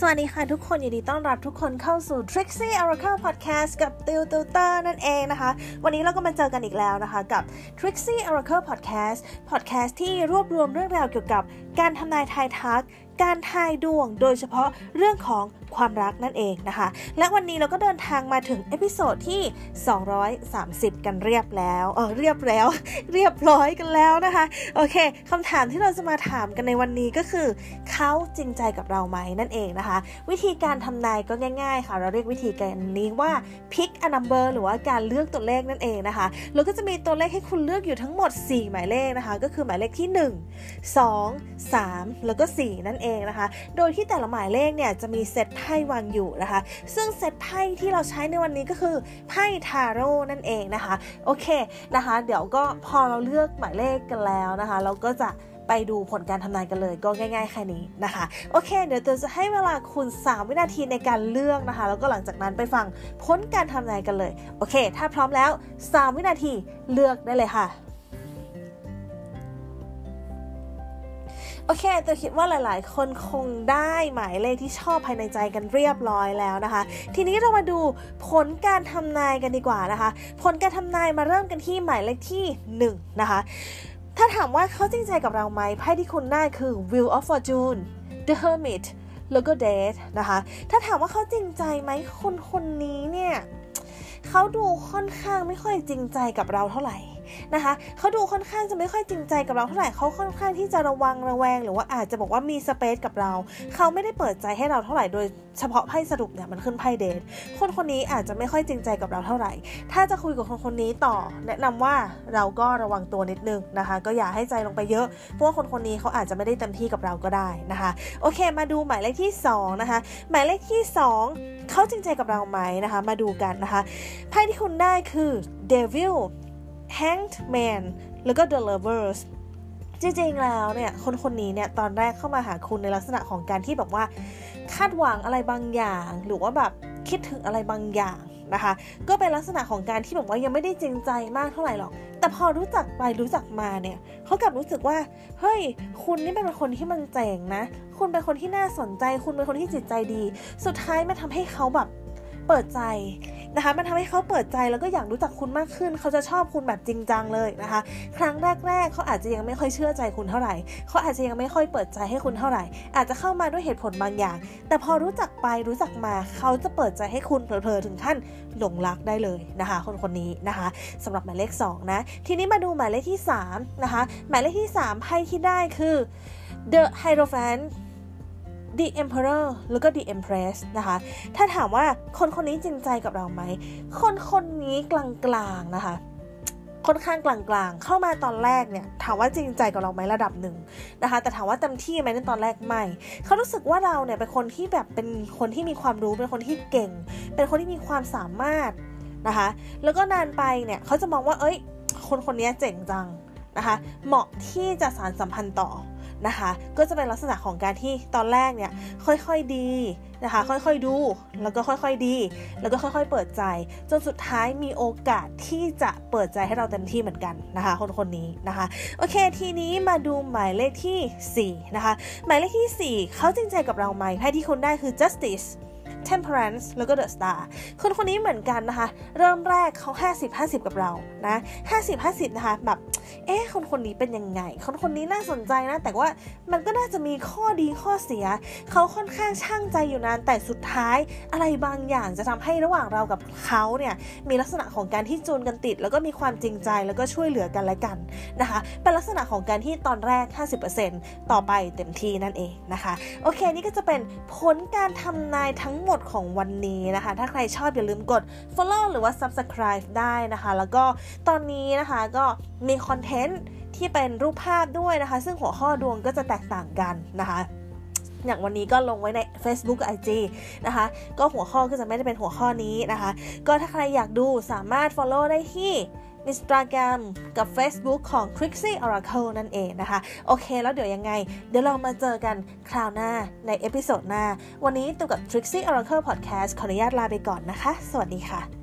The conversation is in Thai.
สวัสดีค่ะทุกคนยินดีต้อนรับทุกคนเข้าสู่ Trixie Oracle Podcast กับติวติวเตอร์นั่นเองนะคะ วันนี้เราก็มาเจอกันอีกแล้วนะคะกับ Trixie Oracle Podcast Podcast ที่รวบรวมเรื่องราวเกี่ยวกับการทำนายทายทัก การทายดวง โดยเฉพาะเรื่องของความรักนั่นเองนะคะ และวันนี้เราก็เดินทางมาถึง episode ที่ 230 กันเรียบแล้วเออเรียบแล้ว เรียบร้อยกันแล้วนะคะ โอเคคำถามที่เราจะมาถามกันในวันนี้ก็คือ เขาจริงใจกับเราไหมนั่นเองนะคะ วิธีการทำนายก็ง่ายๆค่ะ เราเรียกวิธีการนี้ว่า pick a number หรือว่าการเลือกตัวเลขนั่นเองนะคะแล้วก็จะมีตัวเลขให้คุณเลือกอยู่ทั้งหมด 4 หมายเลขนะคะ ก็คือหมายเลขที่ 1 2 3 แล้วก็ 4 นั่นเองนะคะ โดยที่แต่ละหมายเลขเนี่ยจะมีเซตไพ่วางอยู่นะคะ ซึ่งเซตไพ่ที่เราใช้ในวันนี้ก็คือไพ่ทาโร่นั่นเองนะคะ โอเคนะคะ เดี๋ยวก็พอเราเลือกหมายเลขกันแล้วนะคะ เราก็จะไปดูผลการทำนายกันเลยก็ง่ายๆแค่นี้นะคะ โอเค เดี๋ยวเตจะให้เวลาคุณ 3 วินาทีในการเลือกนะคะ แล้วก็หลังจากนั้นไปฟังผลการทำนายกันเลย โอเค ถ้าพร้อมแล้ว 3 วินาทีเลือกได้เลยค่ะ โอเคตัวคิดว่าหลาย ๆ คนคงได้หมายเลขที่ชอบภายในใจกันเรียบร้อยแล้วนะคะ ทีนี้เรามาดูผลการทำนายกันดีกว่านะคะ ผลการทำนายมาเริ่มกันที่หมายเลขที่ 1 นะคะ ถ้าถามว่าเขาจริงใจกับเราไหมไพ่ที่คุณได้คือ Wheel of Fortune The Hermit แล้วก็ Death นะคะ ถ้าถามว่าเขาจริงใจไหมคนคนนี้เนี่ยเขาดูค่อนข้างไม่ค่อยจริงใจกับเราเท่าไหร่ นะคะเขาดูค่อนข้างจะไม่ค่อยจริงใจกับเราเท่าไหร่เขาค่อนข้างที่จะระวังระแวง หรือว่าอาจจะบอกว่ามีสเปซกับเราเขาไม่ได้เปิดใจให้เราเท่าไหร่โดยเฉพาะไพ่สรุปเนี่ยมันขึ้นไพ่เดทคนคนนี้อาจจะไม่ค่อยจริงใจกับเราเท่าไหร่ ถ้าจะคุยกับคนคนนี้ต่อ แนะนำว่าเราก็ระวังตัวนิดนึงนะคะ ก็อย่าให้ใจลงไปเยอะเพราะว่าคนคนนี้เขาอาจจะไม่ได้เต็มที่กับเราก็ได้นะคะโอเค มาดูหมายเลขที่ 2 นะคะ หมายเลขที่ 2เขาจริงใจกับเราไหมนะคะ มาดูกันนะคะไพ่ที่คุณได้คือ Devil Hanged Man แล้วก็ The Lovers จริงๆแล้วเนี่ยคนคนนี้เนี่ยตอนแรกเข้ามาหาคุณในลักษณะของการที่แบบว่า คาดหวังอะไรบางอย่าง หรือว่าแบบคิดถึงอะไรบางอย่างนะคะ ก็เป็นลักษณะของการที่แบบว่ายังไม่ได้จริงใจมากเท่าไหร่หรอก แต่พอรู้จักไปรู้จักมาเนี่ยเขากลับรู้สึกว่า เฮ้ย คุณนี่เป็นคนที่มันเจ๋งนะ คุณเป็นคนที่น่าสนใจ คุณเป็นคนที่จิตใจดี สุดท้ายมันทาให้เขาแบบเปิดใจ นะคะ มันทำให้เขาเปิดใจแล้วก็อยากรู้จักคุณมากขึ้น เขาจะชอบคุณแบบจริงจังเลยนะคะ ครั้งแรก ๆ เขาอาจจะยังไม่ค่อยเชื่อใจคุณเท่าไหร่ เขาอาจจะยังไม่ค่อยเปิดใจให้คุณเท่าไหร่ อาจจะเข้ามาด้วยเหตุผลบางอย่าง แต่พอรู้จักไปรู้จักมา เขาจะเปิดใจให้คุณเผลอๆถึงขั้นหลงรักได้เลยนะคะ คนคนนี้นะคะสำหรับหมายเลข2นะทีนี้มาดูหมายเลขที่3นะคะหมายเลขที่3ไพ่ที่ได้คือ The Hierophant The Emperor แล้วก็ The Empress นะคะ ถ้าถามว่าคนคนนี้จริงใจกับเราไหม คนคนนี้กลางๆนะคะค่อนข้างกลางๆ เข้ามาตอนแรกเนี่ยถามว่าจริงใจกับเราไหมระดับหนึ่งนะคะ แต่ถามว่าเต็มที่ไหมในตอนแรกไม่เขารู้สึกว่าเราเนี่ยเป็นคนที่แบบเป็นคนที่มีความรู้เป็นคนที่เก่ง เป็นคนที่มีความสามารถนะคะ แล้วก็นานไปเนี่ยเขาจะมองว่าเอ้ย คนคนนี้เจ๋งจังนะคะ เหมาะที่จะสารสัมพันธ์ต่อ นะคะ ก็จะเป็นลักษณะของการที่ตอนแรกเนี่ยค่อยๆดีนะคะ ค่อยๆดู แล้วก็ค่อยๆดี แล้วก็ค่อยๆ เปิดใจ จนสุดท้ายมีโอกาสที่จะเปิดใจให้เราเต็มที่เหมือนกันนะคะ คนคนนี้นะคะ โอเค ทีนี้มาดูหมายเลขที่ 4 นะคะ หมายเลขที่ 4 เขาจริงใจกับเราไหมไพ่ที่คุณได้คือ justice Temperance แล้วก็ The Star คนคนนี้เหมือนกันนะคะ เริ่มแรกเขา 50 50 กับเรานะ 50 50 นะคะ แบบ เอ๊ะ คนคนนี้เป็นยังไง คนคนนี้น่าสนใจนะ แต่ว่ามันก็น่าจะมีข้อดีข้อเสีย เขาค่อนข้างช่างใจอยู่นาน แต่สุดท้ายอะไรบางอย่างจะทำให้ระหว่างเรากับเขาเนี่ย มีลักษณะของการที่จูนกันติด แล้วก็มีความจริงใจแล้วก็ช่วยเหลือกันและกันนะคะ เป็นลักษณะของการที่ตอนแรก 50%ต่อไปเต็มที่นั่นเองนะคะ โอเค นี่ก็จะเป็นผลการทำนายทั้งหมดของวันนี้นะคะ ถ้าใครชอบอย่าลืมกด follow หรือว่า subscribe ได้นะคะ แล้วก็ตอนนี้นะคะก็มีคอนเทนต์ที่เป็นรูปภาพด้วยนะคะ ซึ่งหัวข้อดวงก็จะแตกต่างกันนะคะอย่างวันนี้ก็ลงไว้ใน Facebook IG นะคะ ก็หัวข้อก็จะไม่ได้เป็นหัวข้อนี้นะคะ ก็ถ้าใครอยากดูสามารถ follow ได้ที่ Instagram กับ Facebook ของ Trixie Oracle นั่นเองนะคะ โอเค แล้วเดี๋ยวยังไง เดี๋ยวเรามาเจอกันคราวหน้าใน episode หน้า วันนี้ติวกับ Trixie Oracle Podcast ขออนุญาตลาไปก่อนนะคะ สวัสดีค่ะ